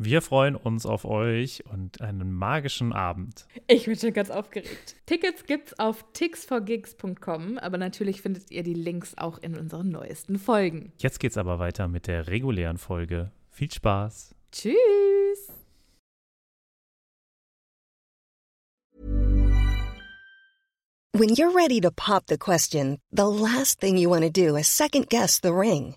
Wir freuen uns auf euch und einen magischen Abend. Ich bin schon ganz aufgeregt. Tickets gibt's auf tixforgigs.com, aber natürlich findet ihr die Links auch in unseren neuesten Folgen. Jetzt geht's aber weiter mit der regulären Folge. Viel Spaß. Tschüss. When you're ready to pop the question, the last thing you want to do is second guess the ring.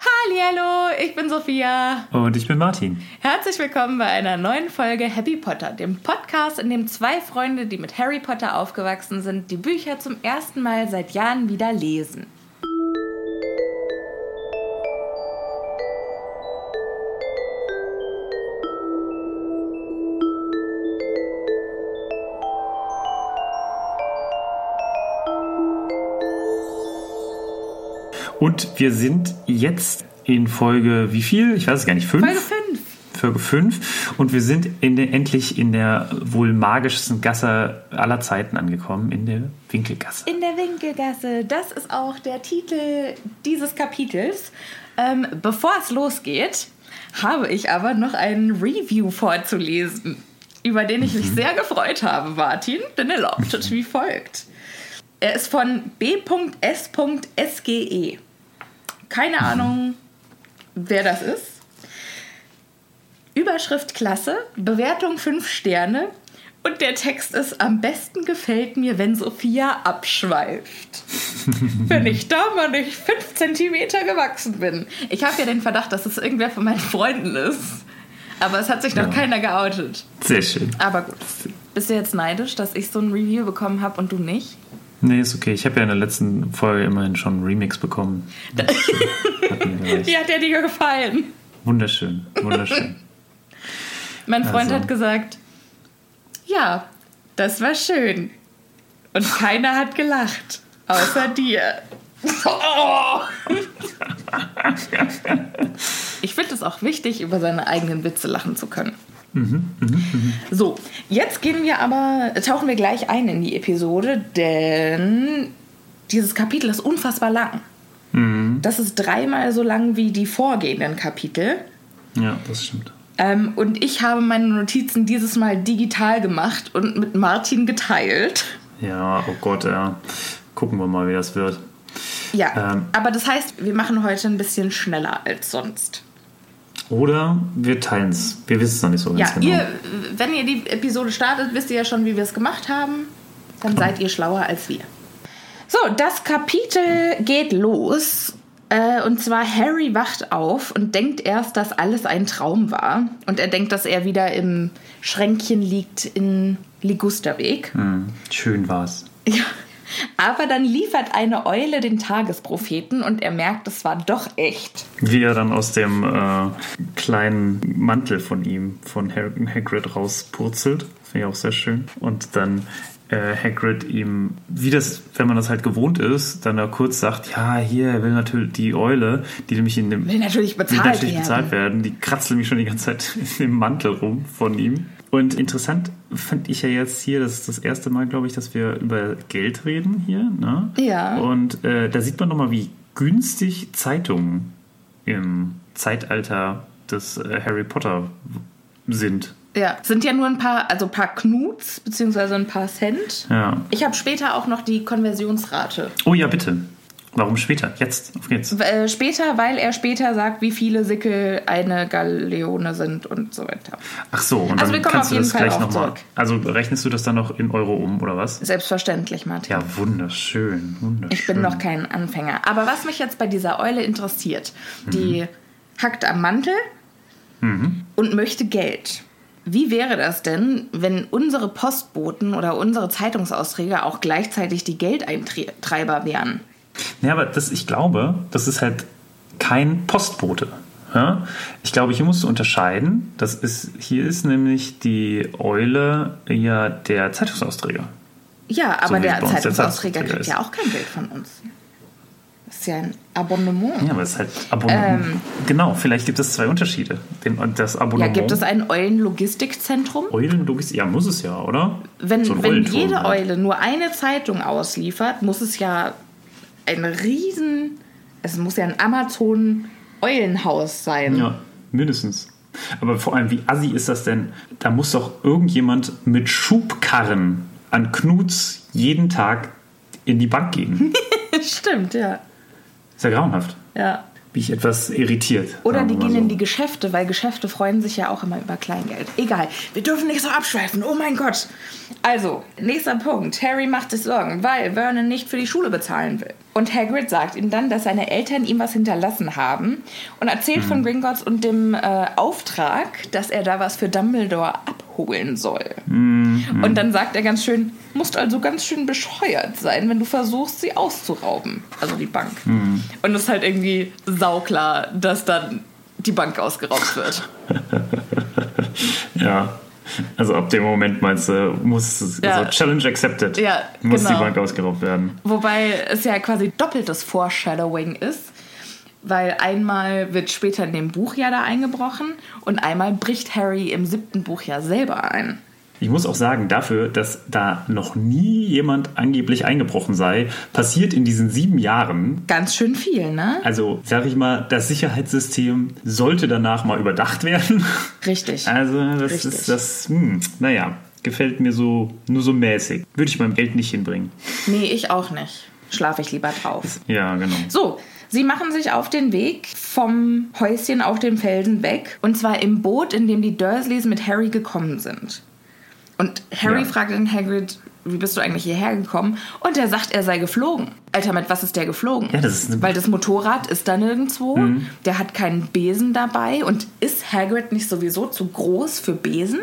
Hallo, ich bin Sophia. Und ich bin Martin. Herzlich willkommen bei einer neuen Folge Happy Potter, dem Podcast, in dem zwei Freunde, die mit Harry Potter aufgewachsen sind, die Bücher zum ersten Mal seit Jahren wieder lesen. Und wir sind jetzt in Folge wie viel? Ich weiß es gar nicht. Fünf? Folge 5. Folge 5. Und wir sind in der, endlich in der wohl magischsten Gasse aller Zeiten angekommen, in der Winkelgasse. In der Winkelgasse. Das ist auch der Titel dieses Kapitels. Ähm, bevor es losgeht, habe ich aber noch einen Review vorzulesen, über den ich mich sehr gefreut habe, Martin, denn er lautet wie folgt. Er ist von b.s.sge. Keine Ahnung, wer das ist. Überschrift klasse, Bewertung 5 Sterne. Und der Text ist: Am besten gefällt mir, wenn Sophia abschweift. wenn ich da mal nicht 5 Zentimeter gewachsen bin. Ich habe ja den Verdacht, dass es irgendwer von meinen Freunden ist. Aber es hat sich noch Ja. keiner geoutet. Sehr schön. Aber gut. Bist du jetzt neidisch, dass ich so ein Review bekommen habe und du nicht? Nee, ist okay. Ich habe ja in der letzten Folge immerhin schon einen Remix bekommen. Äh, hat. Wie hat der dir gefallen? Wunderschön, wunderschön. Mein Freund Also. hat gesagt, ja, das war schön. Und keiner hat gelacht, außer dir. Oh. Ich finde es auch wichtig, über seine eigenen Witze lachen zu können. So, jetzt gehen wir aber, tauchen wir gleich ein in die Episode, denn dieses Kapitel ist unfassbar lang. Das ist dreimal so lang wie die vorgehenden Kapitel. Ja, das stimmt. Ähm, und ich habe meine Notizen dieses Mal digital gemacht und mit Martin geteilt. Ja, oh Gott, ja. Gucken wir mal, wie das wird. Ja, Ähm. aber das heißt, wir machen heute ein bisschen schneller als sonst. Oder wir teilen es. Wir wissen es noch nicht so ganz Ja, genau. ihr, wenn ihr die Episode startet, wisst ihr ja schon, wie wir es gemacht haben. Dann seid ihr schlauer als wir. So, das Kapitel geht los. Äh, und zwar Harry wacht auf und denkt erst, dass alles ein Traum war. Und er denkt, dass er wieder im Schränkchen liegt in Ligusterweg. Hm, schön war's. Ja. Aber dann liefert eine Eule den Tagespropheten und er merkt, es war doch echt. Wie er dann aus dem äh, kleinen Mantel von ihm, von Hagrid, rauspurzelt. Finde ich auch sehr schön. Und dann äh, Hagrid ihm, wie das, wenn man das halt gewohnt ist, dann da kurz sagt, ja, hier, er will natürlich die Eule, die nämlich in dem Will natürlich will bezahlt natürlich werden. bezahlt werden. Die kratzt nämlich schon die ganze Zeit in dem Mantel rum von ihm. Und interessant fand ich ja jetzt hier, das ist das erste Mal, glaube ich, dass wir über Geld reden hier. Ne? Ja. Und äh, da sieht man nochmal, wie günstig Zeitungen im Zeitalter des äh, Harry Potter sind. Ja, sind ja nur ein paar, also ein paar Knuts, beziehungsweise ein paar Cent. Ja. Ich habe später auch noch die Konversionsrate. Oh ja, bitte. Warum später? Jetzt, auf geht's. Äh, später, weil er später sagt, wie viele Sickel eine Galeone sind und so weiter. Ach so, und Also dann kannst du das Fall gleich nochmal. Also rechnest du das dann noch in Euro um, oder was? Selbstverständlich, Martin. Ja, wunderschön, wunderschön. Ich bin noch kein Anfänger. Aber was mich jetzt bei dieser Eule interessiert, die hackt am Mantel und möchte Geld. Wie wäre das denn, wenn unsere Postboten oder unsere Zeitungsausträger auch gleichzeitig die Geldeintreiber wären? Ja, aber das, ich glaube, das ist halt kein Postbote. Ja? Ich glaube, hier musst du unterscheiden. Das ist, hier ist nämlich die Eule ja der Zeitungsausträger. Ja, aber es der der Zeitungsausträger Zeitungsträger kriegt ja auch kein Geld von uns. Das ist ja ein Abonnement. Ja, aber es ist halt Abonnement. genau, vielleicht gibt es zwei Unterschiede. Den, das Ähm. Ja, Abonnement. gibt es ein Eulenlogistikzentrum? Eulenlogis? Ja, muss es ja, oder? Wenn, So wenn jede. Eule nur eine Zeitung ausliefert, muss es ja ein riesen, es muss ja ein Amazon-Eulenhaus sein. Ja, mindestens. Aber vor allem, wie assi ist das denn? Da muss doch irgendjemand mit Schubkarren an Knuts jeden Tag in die Bank gehen. Stimmt, ja. Ist ja grauenhaft. ja. Bin ich etwas irritiert. Oder die gehen so. in die Geschäfte, weil Geschäfte freuen sich ja auch immer über Kleingeld. Egal, wir dürfen nicht so abschweifen. Oh mein Gott. Also, nächster Punkt. Harry macht sich Sorgen, weil Vernon nicht für die Schule bezahlen will. Und Hagrid sagt ihm dann, dass seine Eltern ihm was hinterlassen haben und erzählt von Gringotts und dem äh, Auftrag, dass er da was für Dumbledore abholen soll. Und dann sagt er ganz schön, musst also ganz schön bescheuert sein, wenn du versuchst, sie auszurauben. Also die Bank. Und es ist halt irgendwie sauklar, dass dann die Bank ausgeraubt wird. Ja. Also ab dem Moment meinst du, muss es- Ja. also Challenge accepted. Ja, muss genau. die Bank ausgeraubt werden. Wobei es ja quasi doppeltes Foreshadowing ist. Weil einmal wird später in dem Buch ja da eingebrochen und einmal bricht Harry im siebten Buch ja selber ein. Ich muss auch sagen, dafür, dass da noch nie jemand angeblich eingebrochen sei, passiert in diesen sieben Jahren Ganz schön viel, ne? Also, sag ich mal, das Sicherheitssystem sollte danach mal überdacht werden. Richtig. Also, das Richtig. ist das, hm, naja, gefällt mir so nur so mäßig. Würde ich meinem Geld nicht hinbringen. Nee, ich auch nicht. Schlafe ich lieber drauf. Ja, genau. So, sie machen sich auf den Weg vom Häuschen auf dem Felsen weg. Und zwar im Boot, in dem die Dursleys mit Harry gekommen sind. Und Harry Ja. fragt dann Hagrid, wie bist du eigentlich hierher gekommen? Und er sagt, er sei geflogen. Alter, mit was ist der geflogen? Ja, das ist Weil das Motorrad ist da nirgendwo. Der hat keinen Besen dabei. Und ist Hagrid nicht sowieso zu groß für Besen?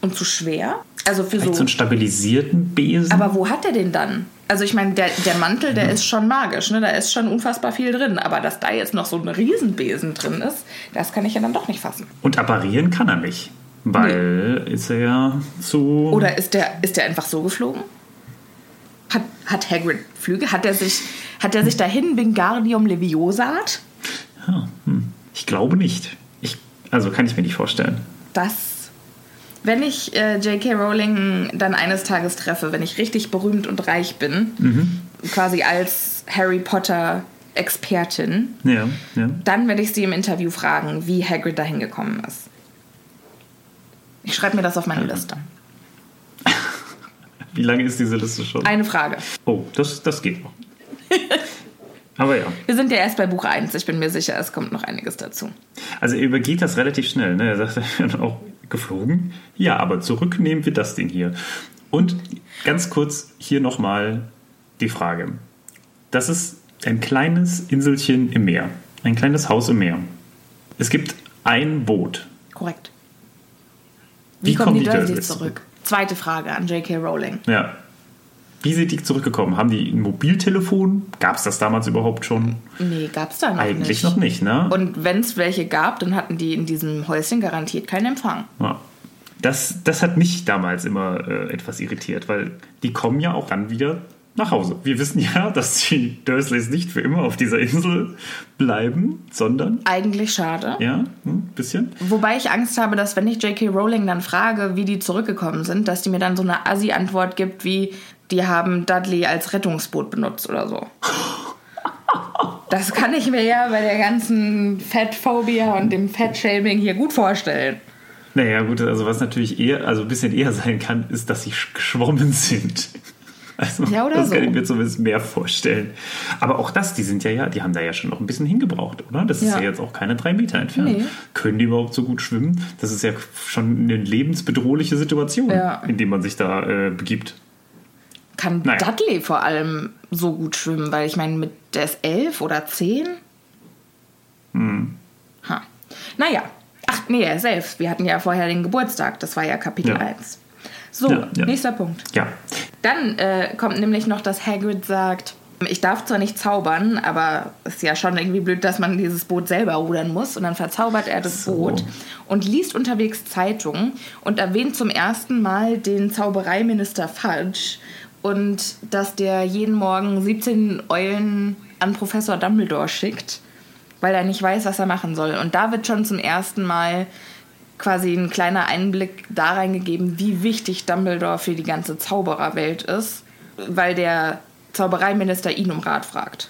Und zu schwer? Also für Vielleicht so einen stabilisierten Besen. aber wo hat er den dann? Also ich meine, der, der Mantel, der ist schon magisch, ne? Da ist schon unfassbar viel drin. Aber dass da jetzt noch so ein Riesenbesen drin ist, das kann ich ja dann doch nicht fassen. Und apparieren kann er nicht. Weil ist er ja zu. Oder ist der, ist der einfach so geflogen? Hat, hat Hagrid Flüge? Hat er sich, hat er sich dahin Wingardium Leviosa? Ja, hm. Ich glaube nicht. Ich, also kann ich mir nicht vorstellen. Das, wenn ich äh, J.K. Rowling dann eines Tages treffe, wenn ich richtig berühmt und reich bin, quasi als Harry Potter Expertin, Ja, ja. Dann werde ich sie im Interview fragen, wie Hagrid dahin gekommen ist. Ich schreibe mir das auf meine Liste. Wie lange ist diese Liste schon? Eine Frage. Oh, das, das geht noch. Aber ja. Wir sind ja erst bei Buch 1. Ich bin mir sicher, es kommt noch einiges dazu. Also er übergeht das relativ schnell. Ne? Er sagt dann auch geflogen. Ja, aber zurück nehmen wir das Ding hier. Und ganz kurz hier nochmal die Frage. Das ist ein kleines Inselchen im Meer. Ein kleines Haus im Meer. Es gibt ein Boot. Korrekt. Wie, Wie kommen die die Dursleys zurück? Zweite Frage an J.K. Rowling. Ja. Wie sind die zurückgekommen? Haben die ein Mobiltelefon? Gab es das damals überhaupt schon? Nee, gab's da noch Eigentlich nicht. noch nicht, ne? Und wenn es welche gab, dann hatten die in diesem Häuschen garantiert keinen Empfang. Ja. Das, das hat mich damals immer äh, etwas irritiert, weil die kommen ja auch dann wieder nach Hause. Wir wissen ja, dass die Dursleys nicht für immer auf dieser Insel bleiben, sondern, Eigentlich schade. ja, ein bisschen. Wobei ich Angst habe, dass wenn ich J.K. Rowling dann frage, wie die zurückgekommen sind, dass die mir dann so eine Assi-Antwort gibt wie, die haben Dudley als Rettungsboot benutzt oder so. Das kann ich mir ja bei der ganzen Fettphobia und dem Fettshaming hier gut vorstellen. Naja, gut, also was natürlich eher, also ein bisschen eher sein kann, ist, dass sie sch- geschwommen sind. Also, Ja, oder das so. kann ich mir zumindest mehr vorstellen. Aber auch das, die sind ja, ja, die haben da ja schon noch ein bisschen hingebraucht, oder? Das ist Ja. jetzt auch keine drei Meter entfernt. Nee. Können die überhaupt so gut schwimmen? Das ist ja schon eine lebensbedrohliche Situation, Ja. in die man sich da äh, begibt. Kann Naja. Dudley vor allem so gut schwimmen, weil ich meine, mit der ist elf oder zehn. Ha. Naja. Ach, nee, er ist elf. Wir hatten ja vorher den Geburtstag. Das war ja Kapitel Ja. 1. So, Ja, ja. nächster Punkt. Ja, Dann äh, kommt nämlich noch, dass Hagrid sagt, ich darf zwar nicht zaubern, aber es ist ja schon irgendwie blöd, dass man dieses Boot selber rudern muss. Und dann verzaubert er das So. Boot und liest unterwegs Zeitungen und erwähnt zum ersten Mal den Zaubereiminister Fudge und dass der jeden Morgen 17 Eulen an Professor Dumbledore schickt, weil er nicht weiß, was er machen soll. Und da wird schon zum ersten Mal quasi ein kleiner Einblick da reingegeben, wie wichtig Dumbledore für die ganze Zaubererwelt ist, weil der Zaubereiminister ihn um Rat fragt.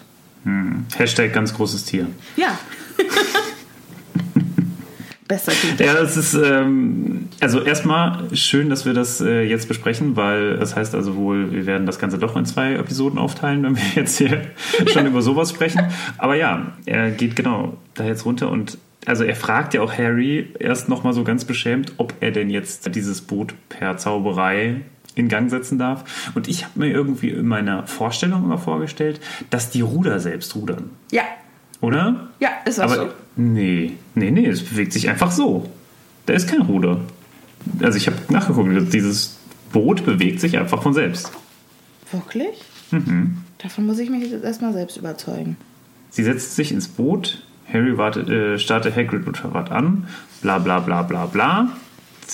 Hashtag ganz großes Tier. Ja. Bester Titel. Ja, es ist ähm, also erstmal schön, dass wir das äh, jetzt besprechen, weil das heißt also wohl, wir werden das Ganze doch in zwei Episoden aufteilen, wenn wir jetzt hier schon über sowas sprechen. Aber ja, er geht genau da jetzt runter und also er fragt ja auch Harry erst nochmal so ganz beschämt, ob er denn jetzt dieses Boot per Zauberei in Gang setzen darf. Und ich habe mir irgendwie in meiner Vorstellung immer vorgestellt, dass die Ruder selbst rudern. Ja. Oder? Ja, ist auch Aber so. nee, nee, nee, es bewegt sich einfach so. Da ist kein Ruder. Also ich habe nachgeguckt, dieses Boot bewegt sich einfach von selbst. Wirklich? Mhm. Davon muss ich mich jetzt erstmal selbst überzeugen. Sie setzt sich ins Boot, Harry wartet, äh, starrte Hagrid und Verrat an, bla bla bla bla bla.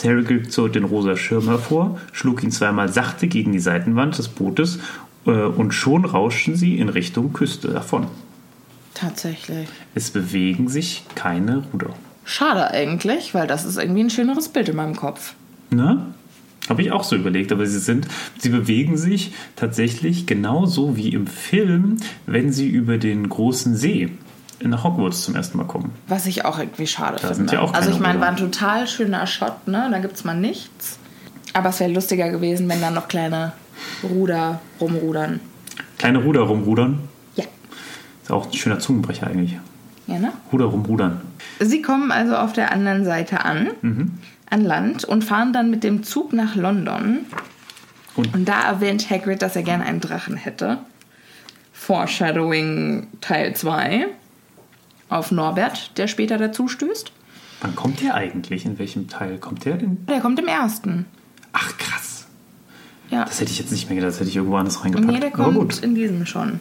Harry zog den rosa Schirm hervor, schlug ihn zweimal sachte gegen die Seitenwand des Bootes äh, und schon rauschten sie in Richtung Küste davon. Tatsächlich. Es bewegen sich keine Ruder. Schade eigentlich, weil das ist irgendwie ein schöneres Bild in meinem Kopf. Ne? Habe ich auch so überlegt, aber sie sind, sie bewegen sich tatsächlich genauso wie im Film, wenn sie über den großen See in Hogwarts zum ersten Mal kommen. Was ich auch irgendwie schade Da finde. sind ja auch also ich meine, war ein total schöner Shot, ne? Da gibt's mal nichts. Aber es wäre lustiger gewesen, wenn dann noch kleine Ruder rumrudern. Kleine Ruder rumrudern. Ja. Ist auch ein schöner Zungenbrecher eigentlich. Ja, ne? Ruder rumrudern. Sie kommen also auf der anderen Seite an, Mhm. an Land und fahren dann mit dem Zug nach London. Und- Und da erwähnt Hagrid, dass er gerne einen Drachen hätte. Foreshadowing Teil 2 auf Norbert, der später dazu stößt. Wann kommt der eigentlich? In welchem Teil kommt der denn? Der kommt im ersten. Ach krass. Ja. Das hätte ich jetzt nicht mehr gedacht, das hätte ich irgendwo anders reingepackt. Nee, der Aber kommt gut. in diesem schon.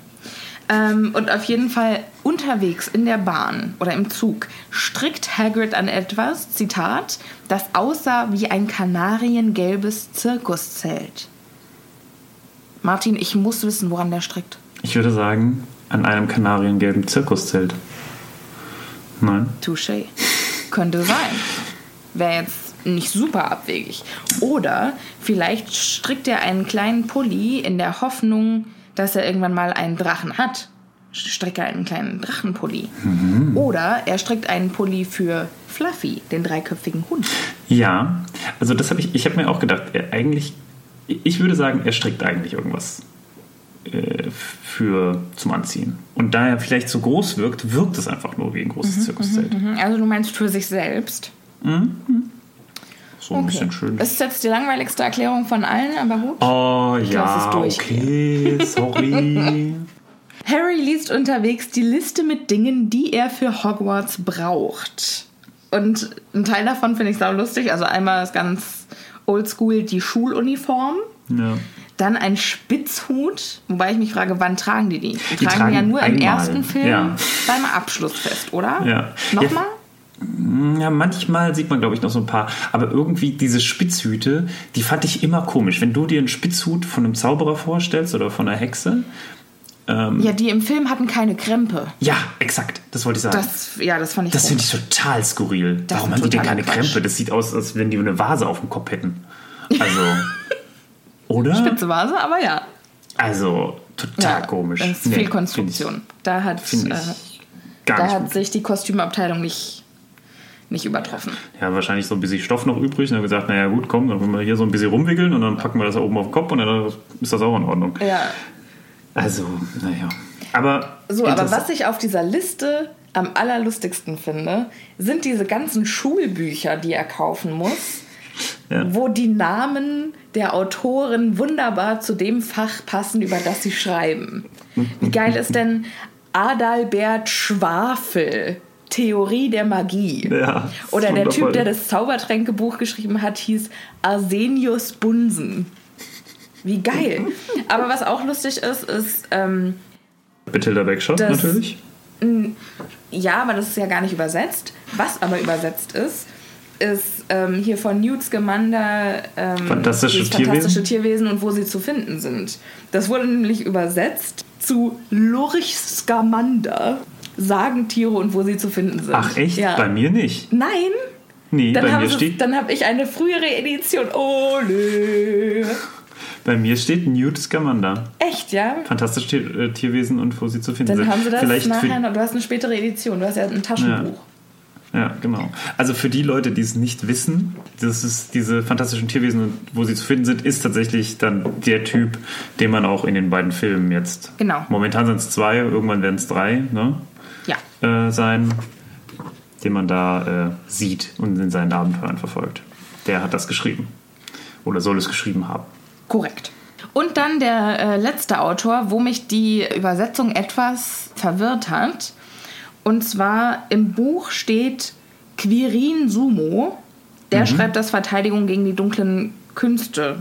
Ähm, und auf jeden Fall unterwegs in der Bahn oder im Zug strickt Hagrid an etwas, Zitat, das aussah wie ein kanariengelbes Zirkuszelt. Martin, ich muss wissen, woran der strickt. Ich würde sagen, an einem kanariengelben Zirkuszelt. Nein. Touché. Könnte sein. Wäre jetzt nicht super abwegig. Oder vielleicht strickt er einen kleinen Pulli in der Hoffnung, dass er irgendwann mal einen Drachen hat. Strickt er einen kleinen Drachenpulli. Oder er strickt einen Pulli für Fluffy, den dreiköpfigen Hund. Ja, also das habe ich, ich habe mir auch gedacht, er eigentlich, ich würde sagen, er strickt eigentlich irgendwas äh, für zum Anziehen. Und da er vielleicht so groß wirkt, wirkt es einfach nur wie ein großes Zirkuszelt. Mhm, Also du meinst für sich selbst. So ein bisschen schön. Das ist jetzt die langweiligste Erklärung von allen, aber gut. Oh ja, okay, sorry. Harry liest unterwegs die Liste mit Dingen, die er für Hogwarts braucht. Und ein Teil davon finde ich sau lustig. Also einmal ist ganz oldschool die Schuluniform. ja. Dann ein Spitzhut, wobei ich mich frage, wann tragen die die? Die, Die tragen, die ja nur im einmal, ersten Film ja. beim Abschlussfest, oder? Ja. Nochmal? Ja, manchmal sieht man, glaube ich, noch so ein paar. Aber irgendwie diese Spitzhüte, die fand ich immer komisch. Wenn du dir einen Spitzhut von einem Zauberer vorstellst oder von einer Hexe. Ja, die im Film hatten keine Krempe. Ja, exakt, das wollte ich sagen. Das, ja, das fand ich Das finde ich total skurril. Das Warum haben die denn keine Quatsch. Krempe? Das sieht aus, als wenn die eine Vase auf dem Kopf hätten. Also. oder? Spitze Vase, aber ja. Also, total ja komisch. Das ist Nee, viel find Konstruktion. Da hat, ich- Find ich, äh, da hat sich die Kostümabteilung nicht, nicht übertroffen. Ja, wahrscheinlich so ein bisschen Stoff noch übrig und dann gesagt, naja gut, komm, dann können wir hier so ein bisschen rumwickeln und dann packen wir das da oben auf den Kopf und dann ist das auch in Ordnung. Ja. Also, naja. Aber. So, aber was ich auf dieser Liste am allerlustigsten finde, sind diese ganzen Schulbücher, die er kaufen muss, Ja. wo die Namen der Autoren wunderbar zu dem Fach passen, über das sie schreiben. Wie geil ist denn Adalbert Schwafel? Theorie der Magie. Ja, Oder der Typ, der das Zaubertränkebuch geschrieben hat, hieß Arsenius Bunsen. Wie geil. Aber was auch lustig ist, ist, ähm, Bathilda Bagshot Das- natürlich. ja, aber das ist ja gar nicht übersetzt. Was aber übersetzt ist, ist ähm, hier von Newt Scamander ähm, Fantastische Tierwesen? fantastische Tierwesen und wo sie zu finden sind. Das wurde nämlich übersetzt zu Lurch Scamander, Sagentiere und wo sie zu finden sind. Ach echt? Ja. Bei mir nicht. Nein, Nee, dann bei habe mir, steht, hab ich eine frühere Edition. Ole! bei mir steht Newt Scamander. Echt, ja? Fantastische äh, Tierwesen und wo sie zu finden Dann sind. haben sie das Vielleicht nachher für, noch. Du hast eine spätere Edition, du hast ja ein Taschenbuch. Ja, genau. Also für die Leute, die es nicht wissen, das ist diese fantastischen Tierwesen, wo sie zu finden sind, ist tatsächlich dann der Typ, den man auch in den beiden Filmen jetzt. Genau. Momentan sind es zwei, irgendwann werden es drei, ne? Ja. Äh, sein, den man da äh, sieht und in seinen Abenteuern verfolgt. Der hat das geschrieben. Oder soll es geschrieben haben. Korrekt. Und dann der äh, letzte Autor, wo mich die Übersetzung etwas verwirrt hat. Und zwar im Buch steht Quirin Sumo. Der schreibt das Verteidigung gegen die dunklen Künste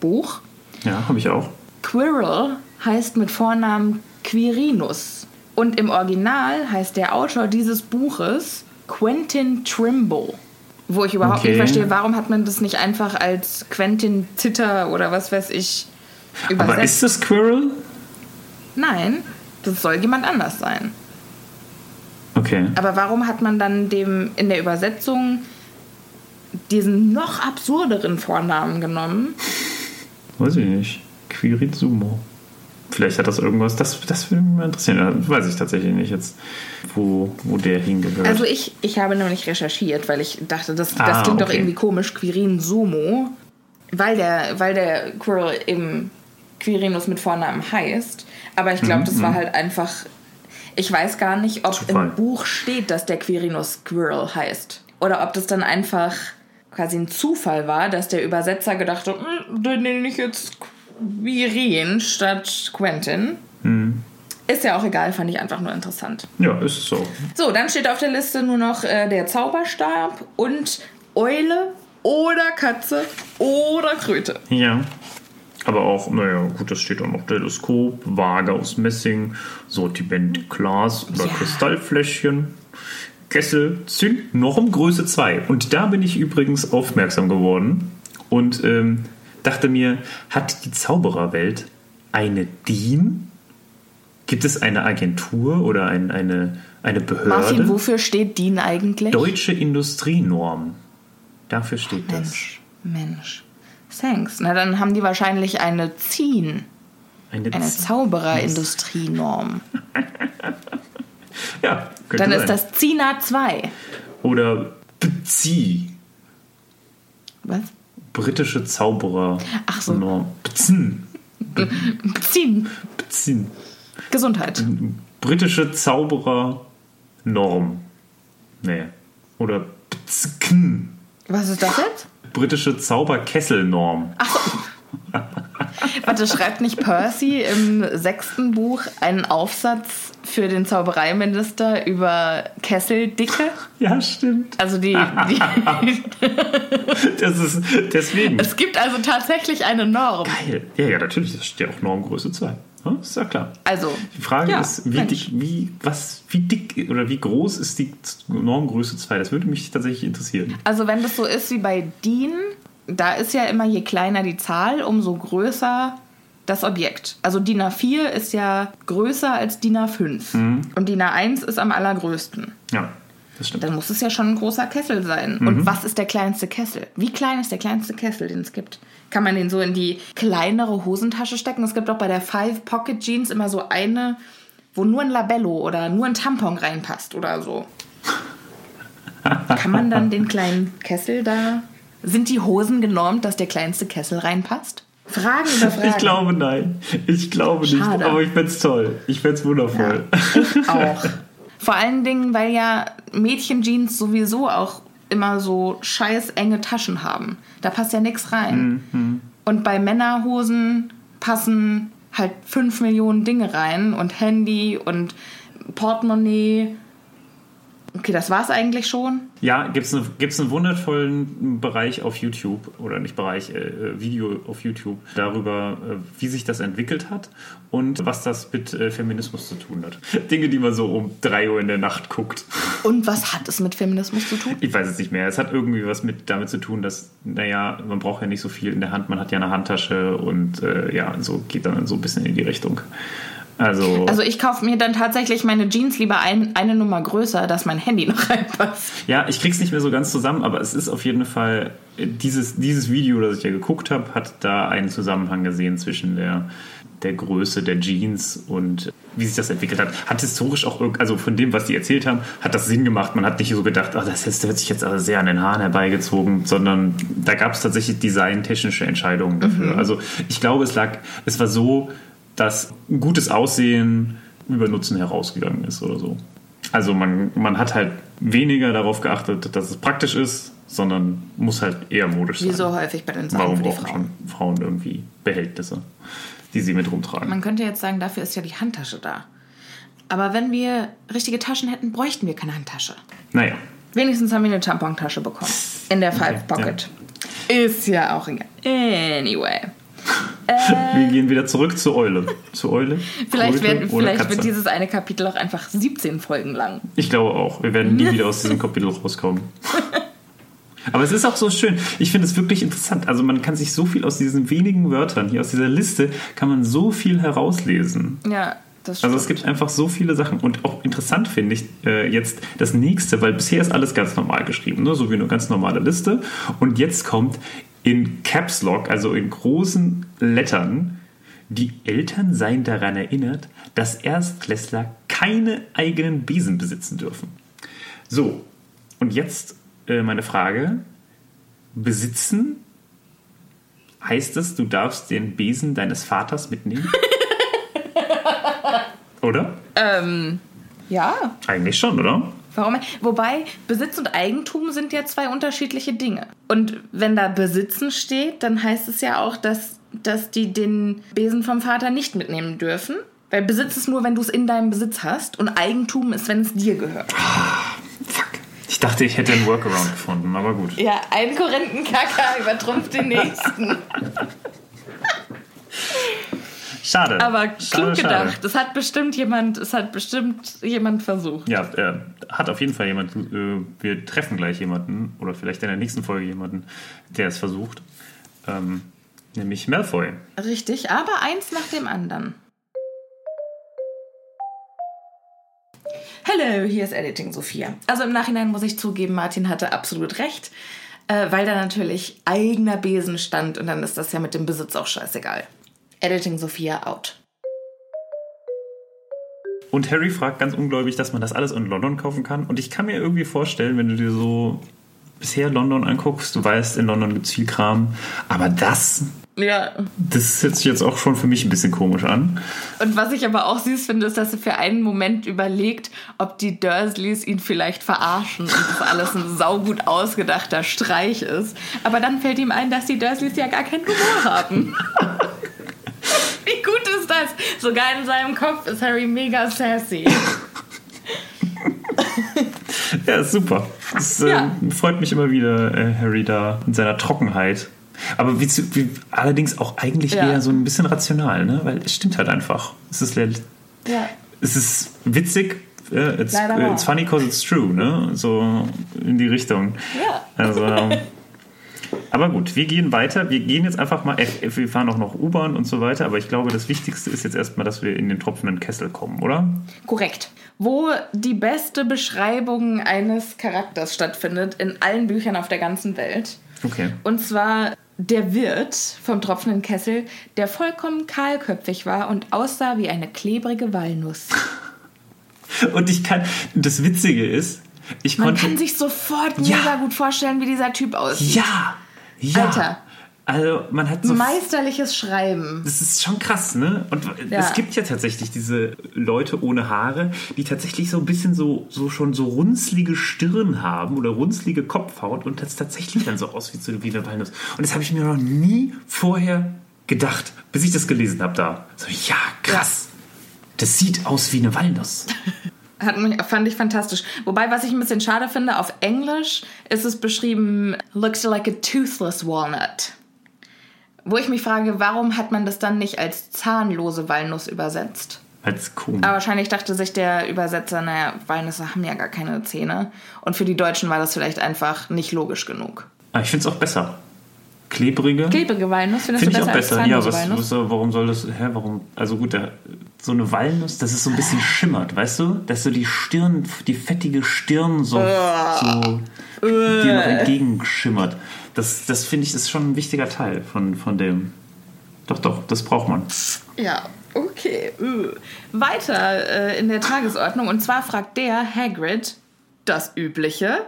Buch. Ja, habe ich auch. Quirrell heißt mit Vornamen Quirinus. Und im Original heißt der Autor dieses Buches Quentin Trimble. Wo ich überhaupt Okay. nicht verstehe, warum hat man das nicht einfach als Quentin Zitter oder was weiß ich übersetzt? Aber ist das Squirrel? Nein, das soll jemand anders sein. Okay. Aber warum hat man dann dem in der Übersetzung diesen noch absurderen Vornamen genommen? Weiß ich nicht. Quiritsumo. Vielleicht hat das irgendwas, das, das würde mich mal interessieren. Weiß ich tatsächlich nicht jetzt, wo, wo der hingehört. Also ich, ich habe nämlich recherchiert, weil ich dachte, das, das Ah, klingt doch okay. irgendwie komisch, Quirin Sumo, weil der, weil der Quirrell eben Quirinus mit Vornamen heißt. Aber ich Mhm, glaube, das war halt einfach. Ich weiß gar nicht, ob Zufall. im Buch steht, dass der Quirinus Squirrel heißt. Oder ob das dann einfach quasi ein Zufall war, dass der Übersetzer gedacht hat, "Hm, den nenne ich jetzt Quirin statt Quentin. Mhm. Ist ja auch egal, fand ich einfach nur interessant. ja, ist so. So, dann steht auf der Liste nur noch äh, der Zauberstab und Eule oder Katze oder Kröte. Ja. Aber auch, naja, gut, das steht auch noch Teleskop, Waage aus Messing, Sortiment Glas oder Ja. Kristallfläschchen, Kessel, Zinn, Normgröße 2. Und da bin ich übrigens aufmerksam geworden und ähm, dachte mir, hat die Zaubererwelt eine DIN? Gibt es eine Agentur oder ein, eine, eine Behörde? Martin, wofür steht DIN eigentlich? Deutsche Industrienorm. Dafür steht das. Mensch, Mensch. Thanks. Na, dann haben die wahrscheinlich eine ZIN, Eine, eine Zaubererindustrienorm. Ja, könnte Dann sein. ist das ZINA 2. Oder BZI. Was? Britische Zauberer. Ach so. Norm. Bzn. ZIN. Bzn. Gesundheit. Britische Zauberer Norm. Nee. Oder Bzkn. Was ist das jetzt? Britische Zauberkesselnorm. Warte, schreibt nicht Percy im sechsten Buch einen Aufsatz für den Zaubereiminister über Kesseldicke? Ja, stimmt. Also die, die Das ist deswegen. es gibt also tatsächlich eine Norm. Geil. Ja, ja, natürlich. Das steht auch Normgröße 2. Ja, ist ja klar. Also Die Frage ja, ist, wie dick, wie, was, wie dick oder wie groß ist die Normgröße 2? Das würde mich tatsächlich interessieren. Also wenn das so ist wie bei DIN, da ist ja immer je kleiner die Zahl, umso größer das Objekt. Also DIN A4 ist ja größer als DIN A5 Mhm. und DIN A1 ist am allergrößten. Ja, das stimmt. Dann muss es ja schon ein großer Kessel sein. Mhm. Und was ist der kleinste Kessel? Wie klein ist der kleinste Kessel, den es gibt? Kann man den so in die kleinere Hosentasche stecken? Es gibt auch bei der Five Pocket Jeans immer so eine, wo nur ein Labello oder nur ein Tampon reinpasst oder so. Kann man dann den kleinen Kessel da. Sind die Hosen genormt, dass der kleinste Kessel reinpasst? Fragen über Fragen. Ich glaube nein. Ich glaube nicht. Schade. Aber ich find's toll. Ich find's wundervoll. Ich auch. Vor allen Dingen, weil ja Mädchenjeans sowieso auch immer so scheiß enge Taschen haben. Da passt ja nichts rein. Und bei Männerhosen passen halt 5 Millionen Dinge rein und Handy und Portemonnaie. Okay, das war's eigentlich schon. Ja, gibt's eine, gibt's einen wundervollen Bereich auf YouTube, oder nicht Bereich, äh, äh, Video auf YouTube, darüber, äh, wie sich das entwickelt hat und was das mit äh, Feminismus zu tun hat. Dinge, die man so um 3 Uhr in der Nacht guckt. Und was hat es mit Feminismus zu tun? Ich weiß es nicht mehr. Es hat irgendwie was mit damit zu tun, dass, naja, man braucht ja nicht so viel in der Hand, man hat ja eine Handtasche und äh, ja, so geht dann so ein bisschen in die Richtung. Also, Also ich kaufe mir dann tatsächlich meine Jeans lieber ein, eine Nummer größer, dass mein Handy noch reinpasst. ja, ich krieg's nicht mehr so ganz zusammen, aber es ist auf jeden Fall, dieses, dieses Video, das ich ja geguckt habe, hat da einen Zusammenhang gesehen zwischen der, der Größe der Jeans und wie sich das entwickelt hat. Hat historisch auch, also von dem, was die erzählt haben, hat das Sinn gemacht. Man hat nicht so gedacht, oh, das hört sich jetzt aber sehr an den Haaren herbeigezogen, sondern da gab es tatsächlich designtechnische Entscheidungen dafür. Also ich glaube, es lag, es war so, dass ein gutes Aussehen über Nutzen herausgegangen ist oder so. Also man, man hat halt weniger darauf geachtet, dass es praktisch ist, sondern muss halt eher modisch sein. Wie so häufig bei den Sachen Warum für die brauchen Frauen. schon Frauen irgendwie Behältnisse, die sie mit rumtragen? Man könnte jetzt sagen, dafür ist ja die Handtasche da. Aber wenn wir richtige Taschen hätten, bräuchten wir keine Handtasche. naja, Wenigstens haben wir eine Tampontasche bekommen. In der Five Pocket. Ist ja auch egal. Anyway. wir gehen wieder zurück zur Eule. Zur Eule? Vielleicht, werden, vielleicht wird dieses eine Kapitel auch einfach 17 Folgen lang. Ich glaube auch. Wir werden nie wieder aus diesem Kapitel rauskommen. Aber es ist auch so schön. Ich finde es wirklich interessant. Also man kann sich so viel aus diesen wenigen Wörtern hier aus dieser Liste kann man so viel herauslesen. Ja, das Also stimmt. es gibt einfach so viele Sachen und auch interessant finde ich äh, jetzt das nächste, weil bisher ist alles ganz normal geschrieben, ne? so wie eine ganz normale Liste. Und jetzt kommt in Caps Lock, also in großen Lettern, die Eltern seien daran erinnert, dass Erstklässler keine eigenen Besen besitzen dürfen. So, und jetzt äh, meine Frage. Besitzen heißt es, du darfst den Besen deines Vaters mitnehmen? Oder? ähm, ja, Eigentlich schon, oder? Warum? Wobei, Besitz und Eigentum sind ja zwei unterschiedliche Dinge. Und wenn da Besitzen steht, dann heißt es ja auch, dass, dass die den Besen vom Vater nicht mitnehmen dürfen. Weil Besitz ist nur, wenn du es in deinem Besitz hast. Und Eigentum ist, wenn es dir gehört. Fuck. Ich dachte, ich hätte einen Workaround gefunden, aber gut. Ja, ein Korinthenkacker übertrumpft den nächsten. Schade. Aber schade, klug schade. gedacht. Das hat bestimmt jemand, es hat bestimmt jemand versucht. Ja, äh, hat auf jeden Fall jemand. Äh, wir treffen gleich jemanden oder vielleicht in der nächsten Folge jemanden, der es versucht. Ähm, nämlich Malfoy. Richtig, aber eins nach dem anderen. Hello, hier ist Editing Sophia. Also im Nachhinein muss ich zugeben, Martin hatte absolut recht, äh, weil da natürlich eigener Besen stand und dann ist das ja mit dem Besitz auch scheißegal. Editing Sophia out. Und Harry fragt ganz ungläubig, dass man das alles in London kaufen kann. Und ich kann mir irgendwie vorstellen, wenn du dir so bisher London anguckst, du weißt, in London gibt es viel Kram. Aber das, Ja, das hört sich jetzt auch schon für mich ein bisschen komisch an. und was ich aber auch süß finde, ist, dass er für einen Moment überlegt, ob die Dursleys ihn vielleicht verarschen und das alles ein saugut ausgedachter Streich ist. Aber dann fällt ihm ein, dass die Dursleys ja gar keinen Humor haben. Ist das? Sogar in seinem Kopf ist Harry mega sassy. Ja, super. Es äh, Ja. freut mich immer wieder, äh, Harry da in seiner Trockenheit. Aber wie, wie, allerdings auch eigentlich Ja. eher so ein bisschen rational, ne? Weil es stimmt halt einfach. Es ist, Ja. es ist witzig. äh, It's, wahr. it's funny because it's true, ne? So in die Richtung. Ja. Also, aber gut, wir gehen weiter. Wir gehen jetzt einfach mal, wir fahren auch noch U-Bahn und so weiter, aber ich glaube, das Wichtigste ist jetzt erstmal, dass wir in den tropfenden Kessel kommen, oder? Korrekt. Wo die beste Beschreibung eines Charakters stattfindet in allen Büchern auf der ganzen Welt. Okay. Und zwar der Wirt vom tropfenden Kessel, der vollkommen kahlköpfig war und aussah wie eine klebrige Walnuss. Und ich kann, das Witzige ist, Ich Man konnte, kann sich sofort Ja. mega gut vorstellen, wie dieser Typ aussieht. ja, ja. Alter. Also man hat so Meisterliches Schreiben. Das ist schon krass, ne? Und Ja. es gibt ja tatsächlich diese Leute ohne Haare, die tatsächlich so ein bisschen so, so schon so runzlige Stirn haben oder runzlige Kopfhaut und das tatsächlich dann so aussieht so wie eine Walnuss. Und das habe ich mir noch nie vorher gedacht, bis ich das gelesen habe da. So, ja, krass. Das sieht aus wie eine Walnuss. Hat mich, fand ich fantastisch. Wobei, was ich ein bisschen schade finde, auf Englisch ist es beschrieben, looks like a toothless walnut. Wo ich mich frage, warum hat man das dann nicht als zahnlose Walnuss übersetzt? Als komisch. Aber wahrscheinlich dachte sich der Übersetzer, naja, Walnüsse haben ja gar keine Zähne. Und für die Deutschen war das vielleicht einfach nicht logisch genug. Ah, ich finde es auch besser. Klebrige. Klebrige Walnuss findest Finde du ich auch besser, Ja, was, was, warum soll das, hä, warum, also gut, der, so eine Walnuss, das ist so ein bisschen schimmert, weißt du? Dass so die Stirn, die fettige Stirn so, so dir noch entgegenschimmert. Das, das finde ich, ist schon ein wichtiger Teil von, von dem. Doch, doch, das braucht man. Ja, okay. Äh. Weiter äh, in der Tagesordnung. Und zwar fragt der Hagrid das Übliche.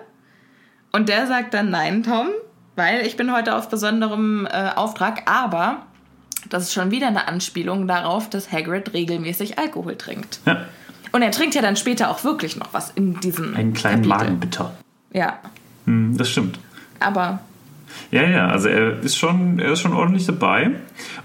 Und der sagt dann, nein, Tom, weil ich bin heute auf besonderem äh, Auftrag. Aber das ist schon wieder eine Anspielung darauf, dass Hagrid regelmäßig Alkohol trinkt. Ja, Und er trinkt ja dann später auch wirklich noch was in diesem einen kleinen Kapitel. Magenbitter. Ja, Hm, das stimmt. aber Ja, ja, also er ist schon, er ist schon ordentlich dabei.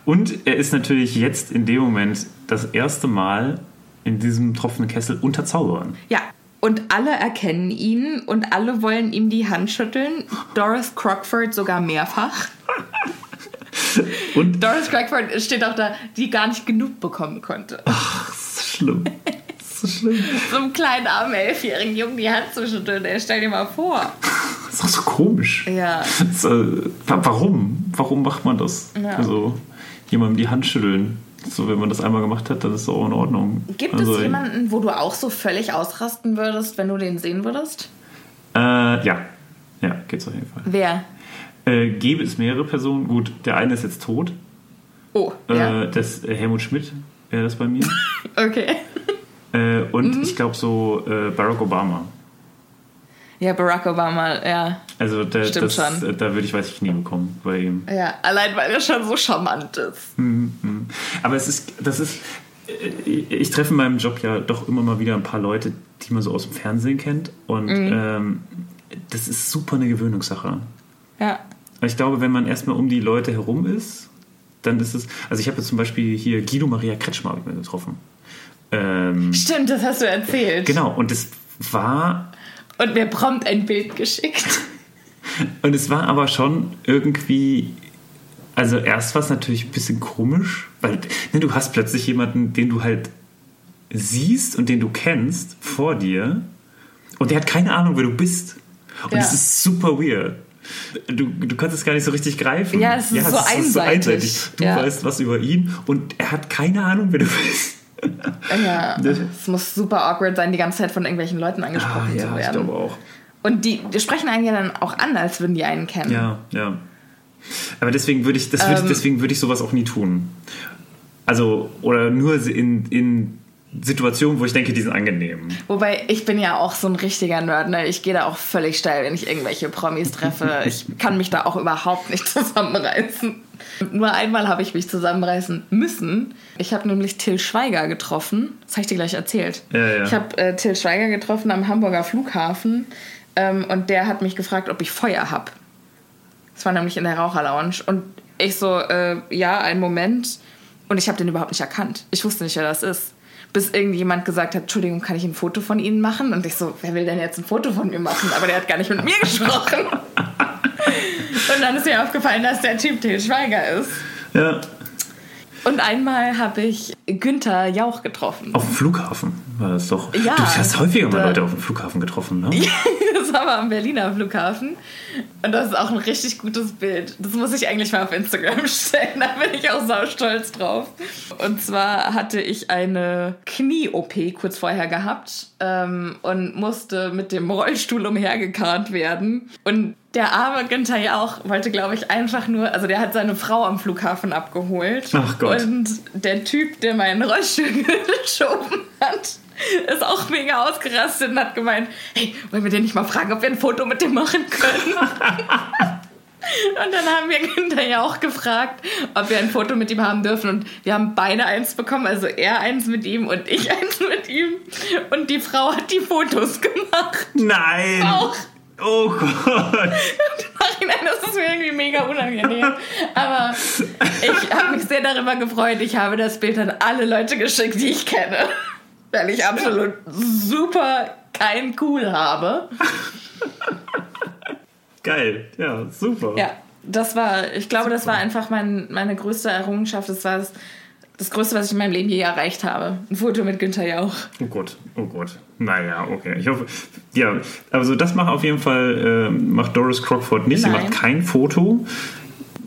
Und er ist natürlich jetzt in dem Moment das erste Mal in diesem tropfenden Kessel unter Zauberern. Ja, und alle erkennen ihn und alle wollen ihm die Hand schütteln. Doris Crockford sogar mehrfach. Und Doris Crockford steht auch da, die gar nicht genug bekommen konnte. das ist schlimm. Das ist schlimm. So einem kleinen armen elfjährigen Jungen die Hand zu schütteln, ey, stell dir mal vor. Das ist auch so komisch. Ja. Das, äh, wa- warum? Warum macht man das? Ja. Also jemandem die Hand schütteln. So, wenn man das einmal gemacht hat, dann ist es auch in Ordnung. Gibt also, es jemanden, wo du auch so völlig ausrasten würdest, wenn du den sehen würdest? Äh, ja. Ja, geht's auf jeden Fall. Wer? Äh, gäbe es mehrere Personen. Gut, der eine ist jetzt tot. Oh, ja. Äh, das äh, Helmut Schmidt wäre das bei mir. Okay. äh, und Mhm. ich glaube so äh, Barack Obama. Ja, Barack Obama, ja. Also da, Stimmt das, schon. da würde ich, weiß ich, nie bekommen bei ihm. Ja, allein weil er schon so charmant ist. Aber es ist, das ist, äh, ich treffe in meinem Job ja doch immer mal wieder ein paar Leute, die man so aus dem Fernsehen kennt. Und Mhm. ähm, das ist super eine Gewöhnungssache. Ja. Ich glaube, wenn man erstmal um die Leute herum ist, dann ist es. Also ich habe jetzt zum Beispiel hier Guido Maria Kretschmer getroffen. Ähm, Stimmt, das hast du erzählt. genau, und es war Und mir prompt ein Bild geschickt. Und es war aber schon irgendwie, also erst war es natürlich ein bisschen komisch, weil ne, du hast plötzlich jemanden, den du halt siehst und den du kennst vor dir und der hat keine Ahnung, wer du bist. Und Ja. es ist super weird. Du, du kannst es gar nicht so richtig greifen. Ja, es ist so einseitig. Du Ja. weißt was über ihn und er hat keine Ahnung, wer du bist. Ja, es muss super awkward sein, die ganze Zeit von irgendwelchen Leuten angesprochen zu Ah, ich werden. glaube auch. Und die, die sprechen einen ja dann auch an, als würden die einen kennen. Ja, ja. Aber deswegen würde ich, das würde, Ähm. deswegen würde ich sowas auch nie tun. Also, oder nur in, in Situationen, wo ich denke, die sind angenehm. Wobei ich bin ja auch so ein richtiger Nerd, ne? Ich gehe da auch völlig steil, wenn ich irgendwelche Promis treffe. Ich kann mich da auch überhaupt nicht zusammenreißen. Nur einmal habe ich mich zusammenreißen müssen. Ich habe nämlich Till Schweiger getroffen. Das habe ich dir gleich erzählt. Ja, ja. Ich habe äh, Till Schweiger getroffen am Hamburger Flughafen ähm, und der hat mich gefragt, ob ich Feuer habe. Das war nämlich in der Raucherlounge. Und ich so, äh, ja, einen Moment. Und ich habe den überhaupt nicht erkannt. Ich wusste nicht, wer das ist. Bis irgendjemand gesagt hat, Entschuldigung, kann ich ein Foto von Ihnen machen? Und ich so, wer will denn jetzt ein Foto von mir machen? Aber der hat gar nicht mit mir gesprochen. Und dann ist mir aufgefallen, dass der Typ Til Schweiger ist. Ja. Und einmal habe ich Günther Jauch getroffen. Auf dem Flughafen war das doch. Ja, du hast häufiger mal Leute auf dem Flughafen getroffen, ne? Das war mal am Berliner Flughafen. Und das ist auch ein richtig gutes Bild. Das muss ich eigentlich mal auf Instagram stellen. Da bin ich auch sau stolz drauf. Und zwar hatte ich eine Knie-OP kurz vorher gehabt ähm, und musste mit dem Rollstuhl umhergekarrt werden. Und der arme Günther Jauch wollte, glaube ich, einfach nur, also der hat seine Frau am Flughafen abgeholt. Ach Gott. Und der Typ, der meinen Rollstuhl geschoben hat, ist auch auch mega ausgerastet und hat gemeint, hey, wollen wir den nicht mal fragen, ob wir ein Foto mit dem machen können? Und dann haben wir Günther ja auch gefragt, ob wir ein Foto mit ihm haben dürfen. Und wir haben beide eins bekommen, also er eins mit ihm und ich eins mit ihm. Und die Frau hat die Fotos gemacht. Nein! Auch. Oh Gott! Nein, das ist mir irgendwie mega unangenehm. Aber ich habe mich sehr darüber gefreut. Ich habe das Bild an alle Leute geschickt, die ich kenne. Weil ich absolut super kein Cool habe. Geil, ja, super. Ja, das war, ich glaube, das war einfach mein, meine größte Errungenschaft. Das war das, das Größte, was ich in meinem Leben je erreicht habe. Ein Foto mit Günther Jauch. Oh Gott, oh Gott. Naja, okay. Ich hoffe, ja, also das macht auf jeden Fall, äh, macht Doris Crockford nicht. Sie Nein. macht kein Foto.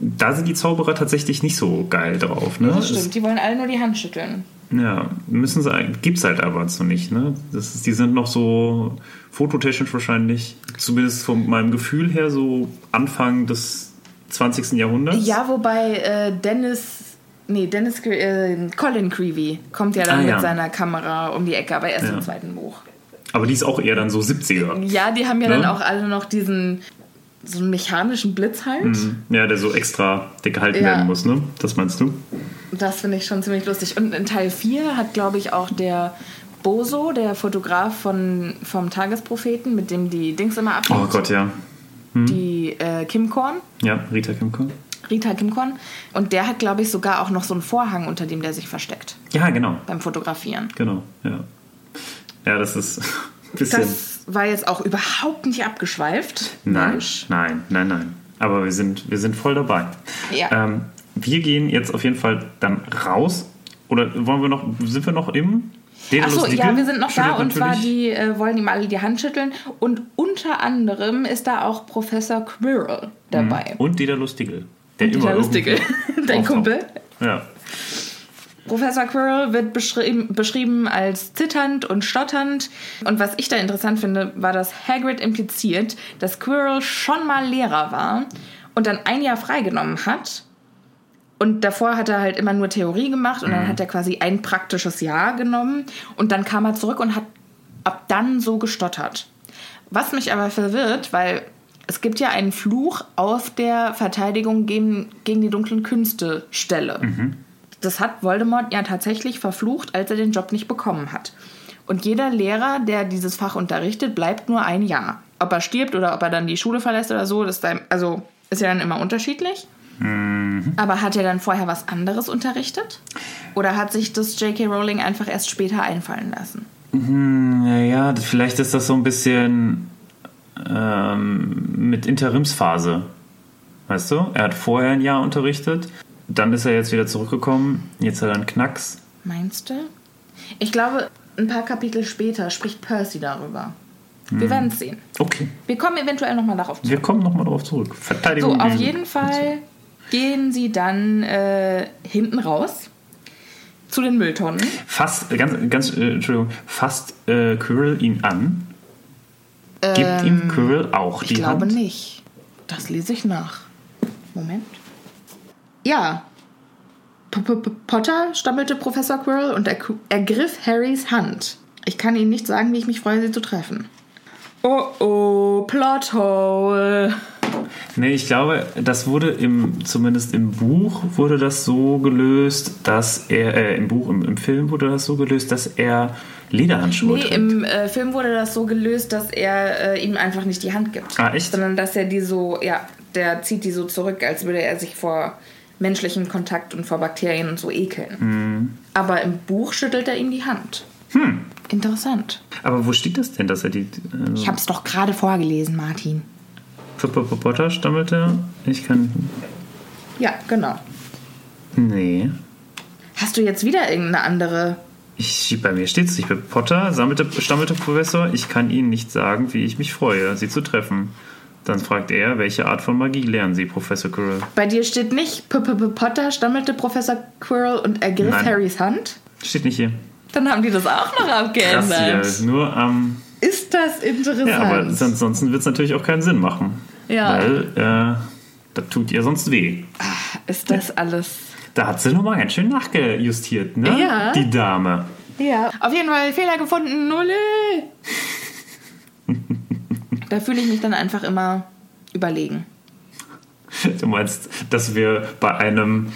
Da sind die Zauberer tatsächlich nicht so geil drauf. Ne? Das stimmt, die wollen alle nur die Hand schütteln. Ja, müssen sie, gibt's halt aber so nicht, ne? Das ist, die sind noch so fototechnisch wahrscheinlich, zumindest von meinem Gefühl her, so Anfang des 20. Jahrhunderts. Ja, wobei äh, Dennis, nee, Dennis, äh, Colin Creevy kommt ja dann Ah, ja. mit seiner Kamera um die Ecke, aber erst Ja. im zweiten Buch. Aber die ist auch eher dann so 70er. Ja, die haben ja Ne? dann auch alle noch diesen, so einen mechanischen Blitz halt. Ja, der so extra dick gehalten Ja. werden muss, ne? Das meinst du? Das finde ich schon ziemlich lustig. Und in Teil 4 hat, glaube ich, auch der Boso, der Fotograf von, vom Tagespropheten, mit dem die Dings immer abnimmt, Oh Gott, ja. die äh, Kim Korn, Ja, Rita Kimko. Rita Kim Korn. Und der hat, glaube ich, sogar auch noch so einen Vorhang, unter dem der sich versteckt Ja, genau. beim Fotografieren. Genau, ja. Ja, das ist ein bisschen. Das war jetzt auch überhaupt nicht abgeschweift. nein, Mensch. nein, nein, nein. Aber wir sind, wir sind voll dabei. Ja. Ähm, wir gehen jetzt auf jeden Fall dann raus. Oder wollen wir noch, sind wir noch im? Achso, ja, wir sind noch da und zwar die äh, wollen ihm alle die Hand schütteln und unter anderem ist da auch Professor Quirrell dabei. Und Daedalus Diggle. Der immer lustige, irgendwo dein. Kumpel. Ja. Professor Quirrell wird beschrieben, beschrieben als zitternd und stotternd. Und was ich da interessant finde, war, dass Hagrid impliziert, dass Quirrell schon mal Lehrer war und dann ein Jahr freigenommen hat. Und davor hat er halt immer nur Theorie gemacht und dann hat er quasi ein praktisches Jahr genommen und dann kam er zurück und hat ab dann so gestottert. Was mich aber verwirrt, weil es gibt ja einen Fluch auf der Verteidigung gegen, gegen die dunklen Künste Stelle. Das hat Voldemort ja tatsächlich verflucht, als er den Job nicht bekommen hat. Und jeder Lehrer, der dieses Fach unterrichtet, bleibt nur ein Jahr. Ob er stirbt oder ob er dann die Schule verlässt oder so, das ist, dann, also, ist ja dann immer unterschiedlich. Aber hat er dann vorher was anderes unterrichtet? Oder hat sich das J.K. Rowling einfach erst später einfallen lassen? Naja, vielleicht ist das so ein bisschen ähm, mit Interimsphase. Weißt du? Er hat vorher ein Jahr unterrichtet, dann ist er jetzt wieder zurückgekommen, jetzt hat er einen Knacks. Meinst du? Ich glaube, ein paar Kapitel später spricht Percy darüber. Wir werden es sehen. Okay, Wir kommen eventuell nochmal darauf zurück. wir kommen nochmal drauf zurück. Verteidigung. So, auf jeden Fall gehen sie dann äh, hinten raus zu den Mülltonnen. Fast, ganz, ganz, äh, Entschuldigung, fasst äh, Quirrell ihn an. Gibt ihm Quirrell auch Ich die glaube Hand? nicht. Das lese ich nach. Moment. Ja. P -P -P Potter stammelte Professor Quirrell und er ergriff Harrys Hand. Ich kann Ihnen nicht sagen, wie ich mich freue, Sie zu treffen. Oh oh, Plothole. Nee, ich glaube, das wurde im, zumindest im Buch wurde das so gelöst, dass er, äh, im Buch, im, im Film wurde das so gelöst, dass er Lederhandschuhe Nee, trägt. im äh, Film wurde das so gelöst, dass er äh, ihm einfach nicht die Hand gibt. Ah, echt? Sondern dass er die so, ja, der zieht die so zurück, als würde er sich vor menschlichem Kontakt und vor Bakterien und so ekeln. Hm. Aber im Buch schüttelt er ihm die Hand. Interessant. Aber wo steht das denn, dass er die. Also, Ich hab's doch gerade vorgelesen, Martin. P- P- P- Potter stammelt er? Ich kann. Ja, genau. Nee. Hast du jetzt wieder irgendeine andere? Ich, bei mir steht es nicht. Potter sammelte, stammelte Professor. Ich kann Ihnen nicht sagen, wie ich mich freue, Sie zu treffen. Dann fragt er, welche Art von Magie lernen Sie, Professor Quirrell? Bei dir steht nicht P -P -P Potter stammelte Professor Quirrell und ergriff Nein. Harrys Hand. Steht nicht hier. Dann haben die das auch noch Krass abgeändert. hier. Nur am. Ist das interessant? ja, aber ansonsten wird es natürlich auch keinen Sinn machen. Ja. Weil äh, das tut ihr sonst weh. Ist das alles? Da hat sie nochmal ganz schön nachgejustiert, ne? Ja. Die Dame. Ja. Auf jeden Fall Fehler gefunden. Nulle. da fühle ich mich dann einfach immer überlegen. Du meinst, dass wir bei einem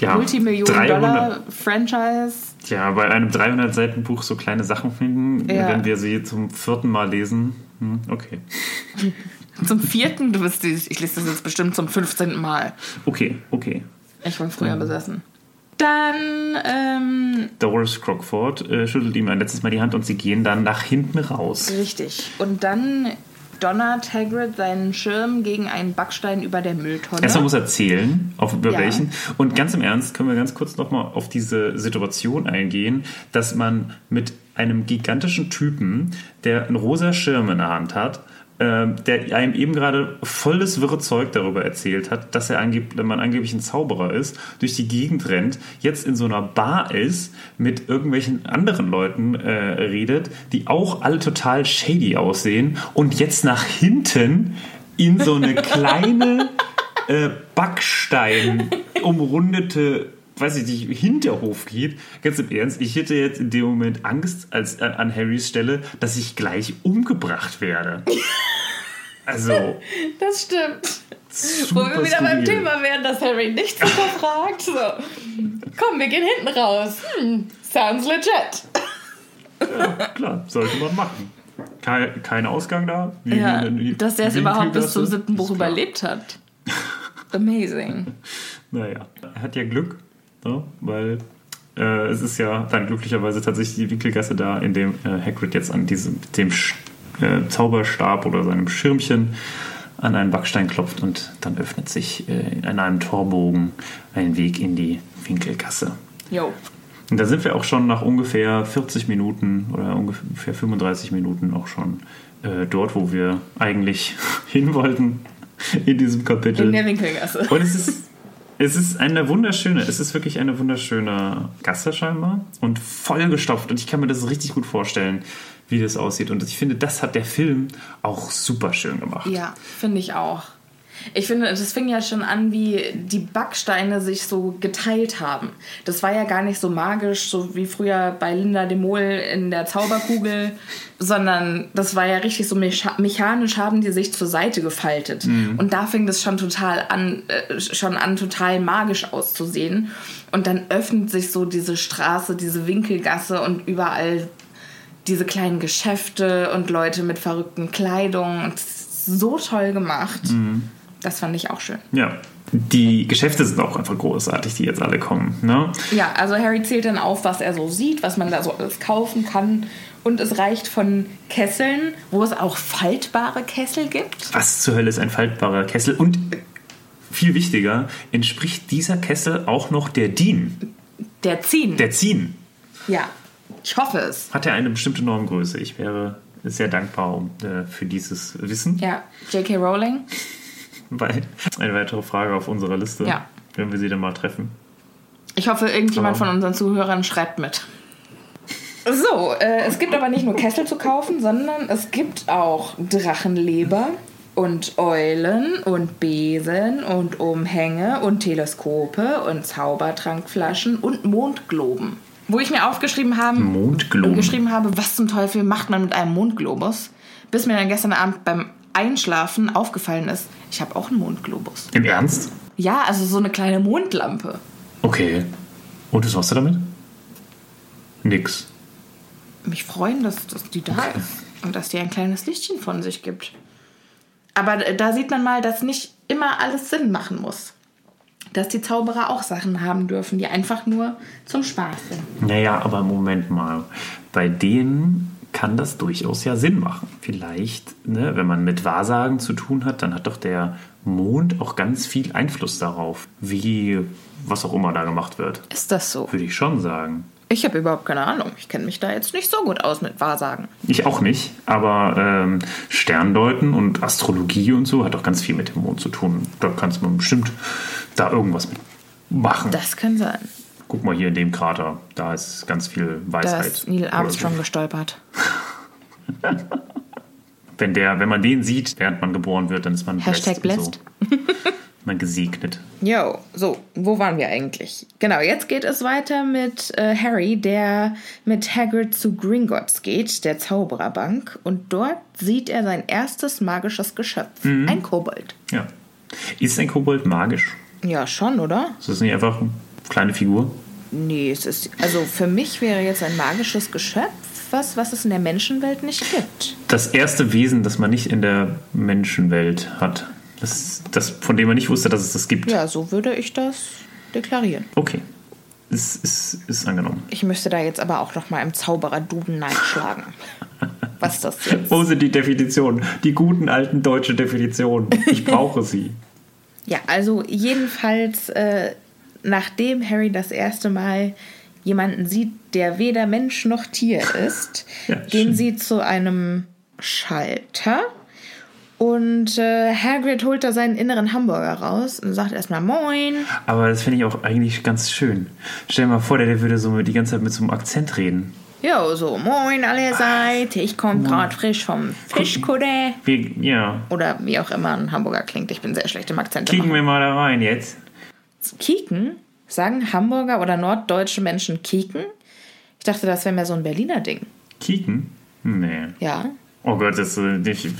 ja, Multimillionen-Dollar-Franchise ja, bei einem 300 Seiten Buch so kleine Sachen finden, ja. wenn wir sie zum vierten Mal lesen. Hm, okay. zum vierten? Du bist, ich lese das jetzt bestimmt zum 15. Mal. Okay, okay. Ich war früher mhm. besessen. Dann. Ähm, Doris Crockford äh, schüttelt ihm ein letztes Mal die Hand und sie gehen dann nach hinten raus. Richtig. Und dann donnert Hagrid seinen Schirm gegen einen Backstein über der Mülltonne. Erstmal muss er zählen, auf über ja. welchen. Und ganz im Ernst können wir ganz kurz nochmal auf diese Situation eingehen, dass man mit einem gigantischen Typen, der einen rosa Schirm in der Hand hat, der einem eben gerade volles wirre Zeug darüber erzählt hat, dass er angeb man angeblich ein Zauberer ist, durch die Gegend rennt, jetzt in so einer Bar ist, mit irgendwelchen anderen Leuten äh, redet, die auch alle total shady aussehen und jetzt nach hinten in so eine kleine äh, Backstein umrundete weiß ich nicht, Hinterhof geht, ganz im Ernst, ich hätte jetzt in dem Moment Angst als, an, an Harrys Stelle, dass ich gleich umgebracht werde. Also. Das stimmt. Wo wir wieder beim Thema wären, dass Harry nichts hinterfragt. So. Komm, wir gehen hinten raus. Hm, sounds legit. Ja, klar, sollte man machen. Kein, kein Ausgang da. Ja, dass der es überhaupt bis zum siebten Buch überlebt hat. Amazing. Naja, er hat ja Glück, ne? weil äh, es ist ja dann glücklicherweise tatsächlich die Winkelgasse da, in dem äh, Hagrid jetzt an diesem, dem äh, Zauberstab oder seinem Schirmchen an einen Backstein klopft und dann öffnet sich äh, in einem Torbogen ein Weg in die Winkelgasse. Jo. Und da sind wir auch schon nach ungefähr 40 Minuten oder ungefähr 35 Minuten auch schon äh, dort, wo wir eigentlich hin wollten in diesem Kapitel. In der Winkelgasse. Und es ist es ist eine wunderschöne, es ist wirklich eine wunderschöne Gasse scheinbar und vollgestopft und ich kann mir das richtig gut vorstellen, wie das aussieht. Und ich finde, das hat der Film auch super schön gemacht. Ja, finde ich auch. Ich finde, das fing ja schon an, wie die Backsteine sich so geteilt haben. Das war ja gar nicht so magisch, so wie früher bei Linda de Mol in der Zauberkugel, sondern das war ja richtig so mechanisch haben die sich zur Seite gefaltet. Mhm. Und da fing das schon total an, äh, schon an total magisch auszusehen. Und dann öffnet sich so diese Straße, diese Winkelgasse und überall diese kleinen Geschäfte und Leute mit verrückten Kleidungen. so toll gemacht. Mhm. Das fand ich auch schön. Ja. Die Geschäfte sind auch einfach großartig, die jetzt alle kommen. Ne? Ja, also Harry zählt dann auf, was er so sieht, was man da so alles kaufen kann. Und es reicht von Kesseln, wo es auch faltbare Kessel gibt. Was zur Hölle ist ein faltbarer Kessel? Und viel wichtiger, entspricht dieser Kessel auch noch der DIN? Der Zin. Der Zin. Ja, ich hoffe es. Hat er eine bestimmte Normgröße? Ich wäre sehr dankbar äh, für dieses Wissen. Ja, J.K. Rowling. Weil eine weitere Frage auf unserer Liste, ja. wenn wir sie dann mal treffen. Ich hoffe, irgendjemand aber von unseren Zuhörern schreibt mit. So, äh, es gibt aber nicht nur Kessel zu kaufen, sondern es gibt auch Drachenleber und Eulen und Besen und Umhänge und Teleskope und Zaubertrankflaschen und Mondgloben. Wo ich mir aufgeschrieben habe, Mondgloben. geschrieben habe, was zum Teufel macht man mit einem Mondglobus, bis mir dann gestern Abend beim Einschlafen aufgefallen ist, ich habe auch einen Mondglobus. Im Ernst? Ja, also so eine kleine Mondlampe. Okay. Und was machst du damit? Nix. Mich freuen, dass, dass die da okay. ist und dass die ein kleines Lichtchen von sich gibt. Aber da sieht man mal, dass nicht immer alles Sinn machen muss dass die Zauberer auch Sachen haben dürfen, die einfach nur zum Spaß sind. Naja, aber Moment mal. Bei denen kann das durchaus ja Sinn machen. Vielleicht, ne, wenn man mit Wahrsagen zu tun hat, dann hat doch der Mond auch ganz viel Einfluss darauf, wie was auch immer da gemacht wird. Ist das so? Würde ich schon sagen. Ich habe überhaupt keine Ahnung. Ich kenne mich da jetzt nicht so gut aus mit Wahrsagen. Ich auch nicht, aber ähm, Sterndeuten und Astrologie und so hat auch ganz viel mit dem Mond zu tun. Da kannst man bestimmt da irgendwas mit machen. Das kann sein. Guck mal hier in dem Krater, da ist ganz viel Weisheit. Da ist Neil Armstrong so. gestolpert. wenn, der, wenn man den sieht, während man geboren wird, dann ist man Hashtag blessed. So. mal gesegnet. Jo, so, wo waren wir eigentlich? Genau, jetzt geht es weiter mit äh, Harry, der mit Hagrid zu Gringotts geht, der Zaubererbank. Und dort sieht er sein erstes magisches Geschöpf, ein Kobold. Ja. Ist ein Kobold magisch? Ja, schon, oder? Ist das nicht einfach kleine Figur? Nee, es ist, also für mich wäre jetzt ein magisches Geschöpf was, was es in der Menschenwelt nicht gibt. Das erste Wesen, das man nicht in der Menschenwelt hat. Das, das, von dem man nicht wusste, dass es das gibt. Ja, so würde ich das deklarieren. Okay. Ist, ist, ist angenommen. Ich müsste da jetzt aber auch noch mal im Zauberer-Duden nachschlagen. was das jetzt Wo sind die Definitionen? Die guten alten deutsche Definitionen. Ich brauche sie. Ja, also jedenfalls, äh, nachdem Harry das erste Mal jemanden sieht, der weder Mensch noch Tier ist, Ja, gehen schön. sie zu einem Schalter und äh, Hagrid holt da seinen inneren Hamburger raus und sagt erstmal Moin. Aber das finde ich auch eigentlich ganz schön. Stell dir mal vor, der, der würde so die ganze Zeit mit so einem Akzent reden. Jo, so Moin allerseits, ich komme gerade frisch vom Fischkutter. Wir, ja, Oder wie auch immer ein Hamburger klingt. Ich bin sehr schlecht im Akzent. kicken wir mal da rein jetzt. Kieken? Sagen Hamburger oder norddeutsche Menschen Kieken? Ich dachte, das wäre mehr so ein Berliner Ding. Kieken? Nee. Ja. Oh Gott, das, äh, ich, ich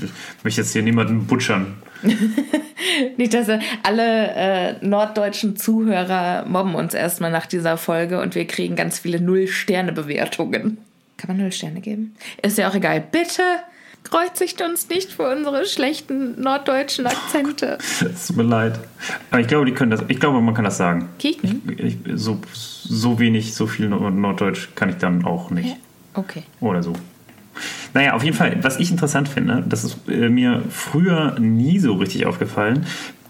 möchte jetzt hier niemanden butchern. Nicht, dass alle äh, norddeutschen Zuhörer mobben uns erstmal nach dieser Folge und wir kriegen ganz viele Null-Sterne-Bewertungen. Kann man Null Sterne geben? Ist ja auch egal. Bitte kreuzigt uns nicht für unsere schlechten norddeutschen Akzente. Es tut mir leid. Aber ich glaube, die können das, ich glaube, man kann das sagen. Kieken? Ich, so, so wenig, so viel Nord- Norddeutsch kann ich dann auch nicht. Okay. Oder so. Naja, auf jeden Fall, was ich interessant finde, das ist äh, mir früher nie so richtig aufgefallen.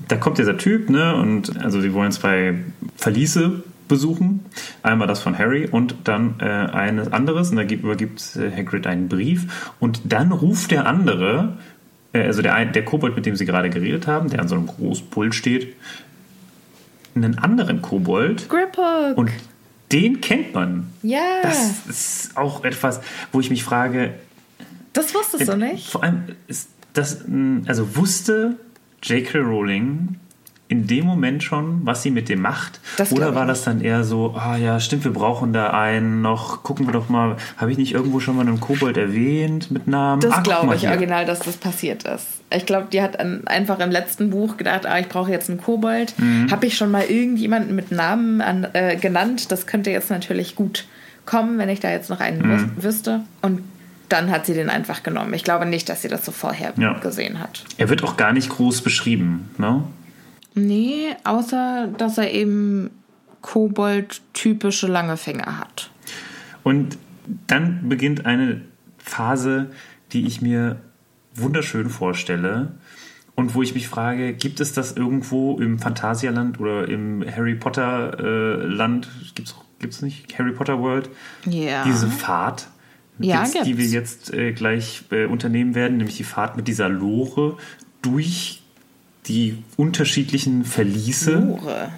Da kommt dieser Typ, ne, und also sie wollen zwei Verliese besuchen. Einmal das von Harry und dann äh, eines anderes. Und da gibt, übergibt äh, Hagrid einen Brief. Und dann ruft der andere, äh, also der, der Kobold, mit dem sie gerade geredet haben, der an so einem großen Pult steht, einen anderen Kobold. Griphook. Und den kennt man. ja. Das ist auch etwas, wo ich mich frage, das wusstest du nicht? vor allem ist das, mh, also wusste J.K. Rowling in dem Moment schon, was sie mit dem macht? Das Oder war das dann eher so, ah ja, stimmt, wir brauchen da einen noch, gucken wir doch mal, habe ich nicht irgendwo schon mal einen Kobold erwähnt mit Namen? Das guck glaube ich hier. original, dass das passiert ist. Ich glaube, die hat einfach im letzten Buch gedacht, ah, ich brauche jetzt einen Kobold. Mhm. Habe ich schon mal irgendjemanden mit Namen an, äh, genannt? Das könnte jetzt natürlich gut kommen, wenn ich da jetzt noch einen Mhm. wüs- wüsste. Und dann hat sie den einfach genommen. Ich glaube nicht, dass sie das so vorher Ja. gesehen hat. Er wird auch gar nicht groß beschrieben, ne? Nee, außer dass er eben Kobold-typische lange Finger hat. Und dann beginnt eine Phase, die ich mir wunderschön vorstelle und wo ich mich frage, gibt es das irgendwo im Phantasialand oder im Harry Potter äh, Land? Gibt's gibt's nicht Harry Potter World? Ja. Diese Fahrt, Ja, gibt's, die wir jetzt äh, gleich äh, unternehmen werden, nämlich die Fahrt mit dieser Lore durch die unterschiedlichen Verliese. Lore.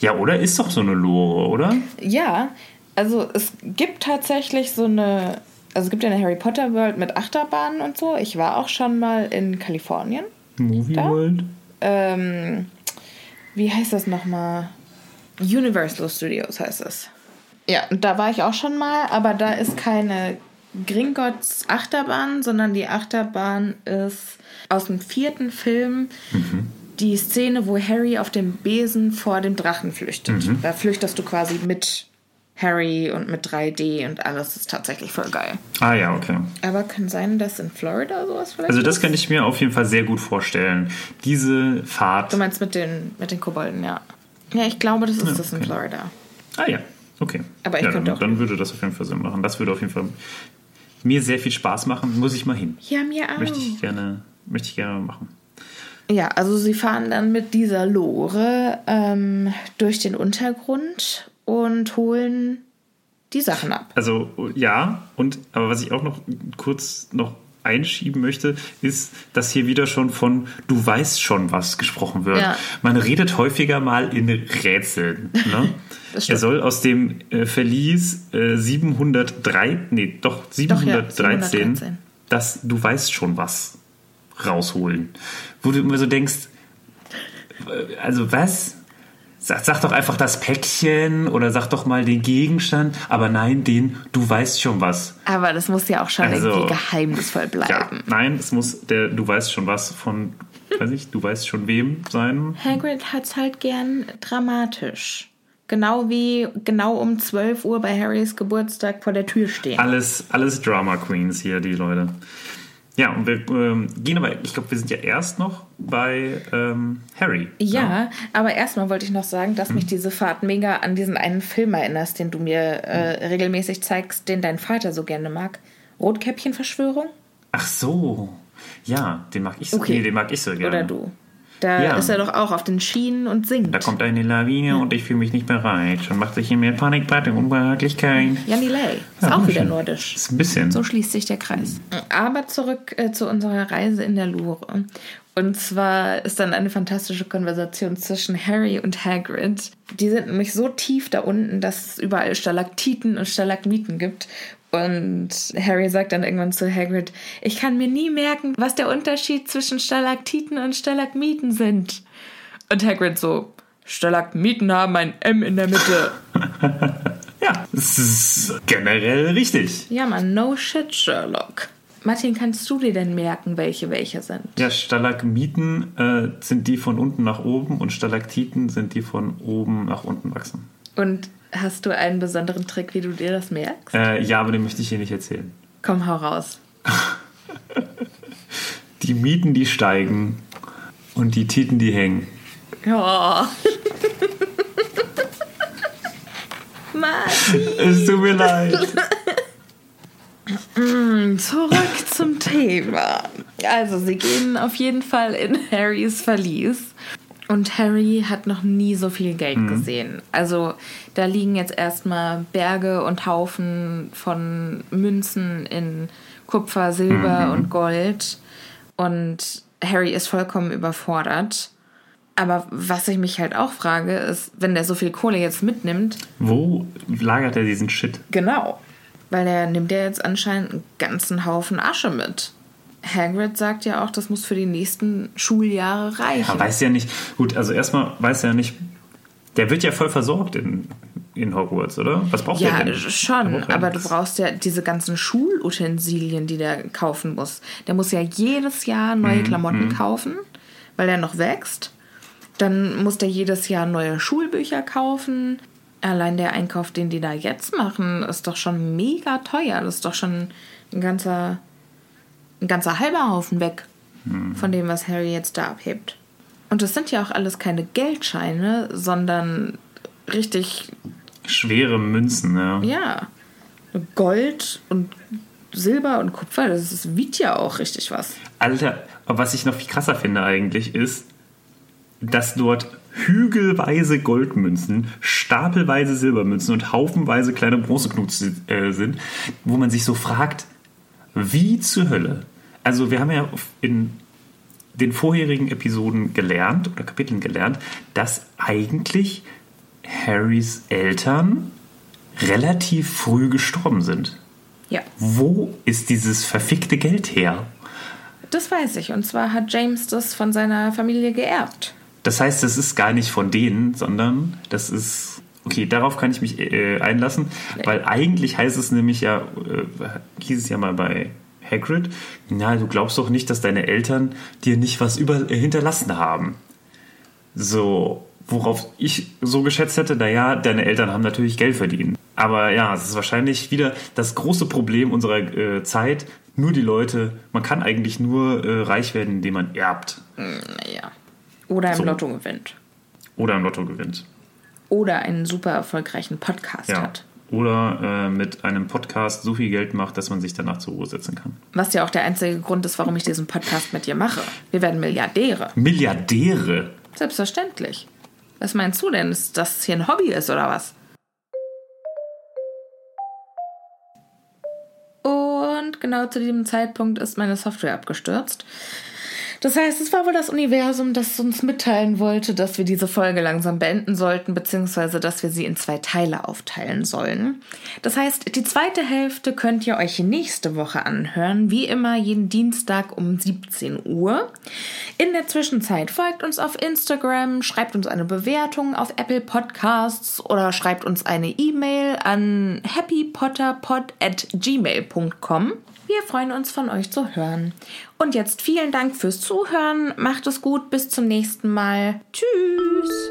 Ja, oder ist doch so eine Lore, oder? Ja, also es gibt tatsächlich so eine, also es gibt ja eine Harry Potter World mit Achterbahnen und so. Ich war auch schon mal in Kalifornien. Movie Da? World? Ähm, wie heißt das nochmal? Universal Studios heißt es. Ja, und da war ich auch schon mal, aber da ist keine Gringotts Achterbahn, sondern die Achterbahn ist aus dem vierten Film die Szene, wo Harry auf dem Besen vor dem Drachen flüchtet. Da flüchtest du quasi mit Harry und mit 3D und alles ist tatsächlich voll geil. Ah ja, okay. Aber kann sein, dass in Florida sowas vielleicht Also das ist? könnte ich mir auf jeden Fall sehr gut vorstellen. Diese Fahrt. Du meinst mit den, mit den Kobolden, ja. Ja, ich glaube, das ist das in okay. Florida. Ah ja, okay. Aber ich ja, könnte dann, auch- dann würde das auf jeden Fall Sinn machen. Das würde auf jeden Fall mir sehr viel Spaß machen. Muss ich mal hin. Ja, mir auch. Möchte ich gerne, möchte ich gerne machen. Ja, also sie fahren dann mit dieser Lore ähm, durch den Untergrund und holen die Sachen ab. Also ja, und aber was ich auch noch kurz noch einschieben möchte, ist, dass hier wieder schon von du weißt schon was gesprochen wird. Ja. Man redet häufiger mal in Rätseln. Ne? Er soll aus dem äh, Verlies äh, 703, nee, doch 713, 713. das du weißt schon was rausholen. Wo du immer so denkst, also was? Sag, sag doch einfach das Päckchen oder sag doch mal den Gegenstand. Aber nein, den, du weißt schon was. Aber das muss ja auch schon Also, irgendwie geheimnisvoll Ja, bleiben. nein, es muss der, du weißt schon was von, weiß ich, du weißt schon wem sein. Hagrid hat's halt gern dramatisch. Genau wie genau um 12 Uhr bei Harrys Geburtstag vor der Tür stehen. Alles, alles Drama Queens hier, die Leute. Ja, und wir ähm, gehen aber, ich glaube, wir sind ja erst noch bei ähm, Harry. Ja, aber erstmal wollte ich noch sagen, dass mich diese Fahrt mega an diesen einen Film erinnerst, den du mir äh, regelmäßig zeigst, den dein Vater so gerne mag. Rotkäppchenverschwörung? Ach so. Ja, den mag ich so, Okay. nee, den mag ich so gerne. Oder du? Da Ja. ist er doch auch auf den Schienen und singt. Da kommt eine Lawine und ich fühle mich nicht bereit und macht sich in mir Panik, und Unbehaglichkeit. Janni Lay. Ist Ja, auch wieder schön. nordisch. Ist ein bisschen. So schließt sich der Kreis. Aber zurück äh, zu unserer Reise in der Louvre. Und zwar ist dann eine fantastische Konversation zwischen Harry und Hagrid. Die sind nämlich so tief da unten, dass es überall Stalaktiten und Stalagmiten gibt. Und Harry sagt dann irgendwann zu Hagrid, ich kann mir nie merken, was der Unterschied zwischen Stalaktiten und Stalagmiten sind. Und Hagrid so, Stalagmiten haben ein M in der Mitte. Ja, das ist generell richtig. Ja, man, no shit, Sherlock. Martin, kannst du dir denn merken, welche welche sind? Ja, Stalagmiten äh, sind die von unten nach oben und Stalaktiten sind die von oben nach unten wachsen. Und hast du einen besonderen Trick, wie du dir das merkst? Äh, ja, aber den möchte ich hier nicht erzählen. Komm, hau raus. Die Mieten, die steigen und die Titen, die hängen. Oh. Martin, Es tut mir leid. zurück zum Thema. Also, sie gehen auf jeden Fall in Harrys Verlies. Und Harry hat noch nie so viel Geld gesehen. Also, da liegen jetzt erstmal Berge und Haufen von Münzen in Kupfer, Silber und Gold. Und Harry ist vollkommen überfordert. Aber was ich mich halt auch frage, ist, wenn der so viel Kohle jetzt mitnimmt, Wo lagert er diesen Shit? Genau. Weil er nimmt ja jetzt anscheinend einen ganzen Haufen Asche mit. Hagrid sagt ja auch, das muss für die nächsten Schuljahre reichen. Er weiß ja nicht. Gut, also erstmal weiß er ja nicht. Der wird ja voll versorgt in, in Hogwarts, oder? Was braucht ja, er denn? schon, ja aber du brauchst ja diese ganzen Schulutensilien, die der kaufen muss. Der muss ja jedes Jahr Mhm, neue Klamotten kaufen, weil er noch wächst. Dann muss der jedes Jahr neue Schulbücher kaufen. Allein der Einkauf, den die da jetzt machen, ist doch schon mega teuer. Das ist doch schon ein ganzer, ein ganzer halber Haufen weg von dem, was Harry jetzt da abhebt. Und das sind ja auch alles keine Geldscheine, sondern richtig Schwere Münzen, ja. ja, Gold und Silber und Kupfer, das ist, wiegt ja auch richtig was. Alter, aber was ich noch viel krasser finde eigentlich, ist, dass dort hügelweise Goldmünzen, stapelweise Silbermünzen und haufenweise kleine Bronzeknuts äh, sind, wo man sich so fragt, wie zur Hölle? Also wir haben ja in den vorherigen Episoden gelernt oder Kapiteln gelernt, dass eigentlich Harrys Eltern relativ früh gestorben sind. Ja, Wo ist dieses verfickte Geld her? das weiß ich. Und zwar hat James das von seiner Familie geerbt. Das heißt, das ist gar nicht von denen, sondern das ist. Okay, darauf kann ich mich äh, einlassen, weil eigentlich heißt es nämlich ja, äh, hieß es ja mal bei Hagrid, na, du glaubst doch nicht, dass deine Eltern dir nicht was über, äh, hinterlassen haben. So, worauf ich so geschätzt hätte, naja, deine Eltern haben natürlich Geld verdient. Aber ja, es ist wahrscheinlich wieder das große Problem unserer äh, Zeit. Nur die Leute, man kann eigentlich nur äh, reich werden, indem man erbt Naja. Oder im So. Lotto gewinnt. oder im Lotto gewinnt. Oder einen super erfolgreichen Podcast Ja. hat. Oder äh, mit einem Podcast so viel Geld macht, dass man sich danach zur Ruhe setzen kann. Was ja auch der einzige Grund ist, warum ich diesen Podcast mit dir mache. Wir werden Milliardäre. Milliardäre! Selbstverständlich. Was meinst du denn? Ist das hier ein Hobby ist oder was? Und genau zu diesem Zeitpunkt ist meine Software abgestürzt. Das heißt, es war wohl das Universum, das uns mitteilen wollte, dass wir diese Folge langsam beenden sollten, beziehungsweise dass wir sie in zwei Teile aufteilen sollen. Das heißt, die zweite Hälfte könnt ihr euch nächste Woche anhören, wie immer jeden Dienstag um 17 Uhr. In der Zwischenzeit folgt uns auf Instagram, schreibt uns eine Bewertung auf Apple Podcasts oder schreibt uns eine E-Mail an happypotterpod at gmail.com. Wir freuen uns von euch zu hören. Und jetzt vielen Dank fürs Zuhören. Macht es gut. Bis zum nächsten Mal. Tschüss.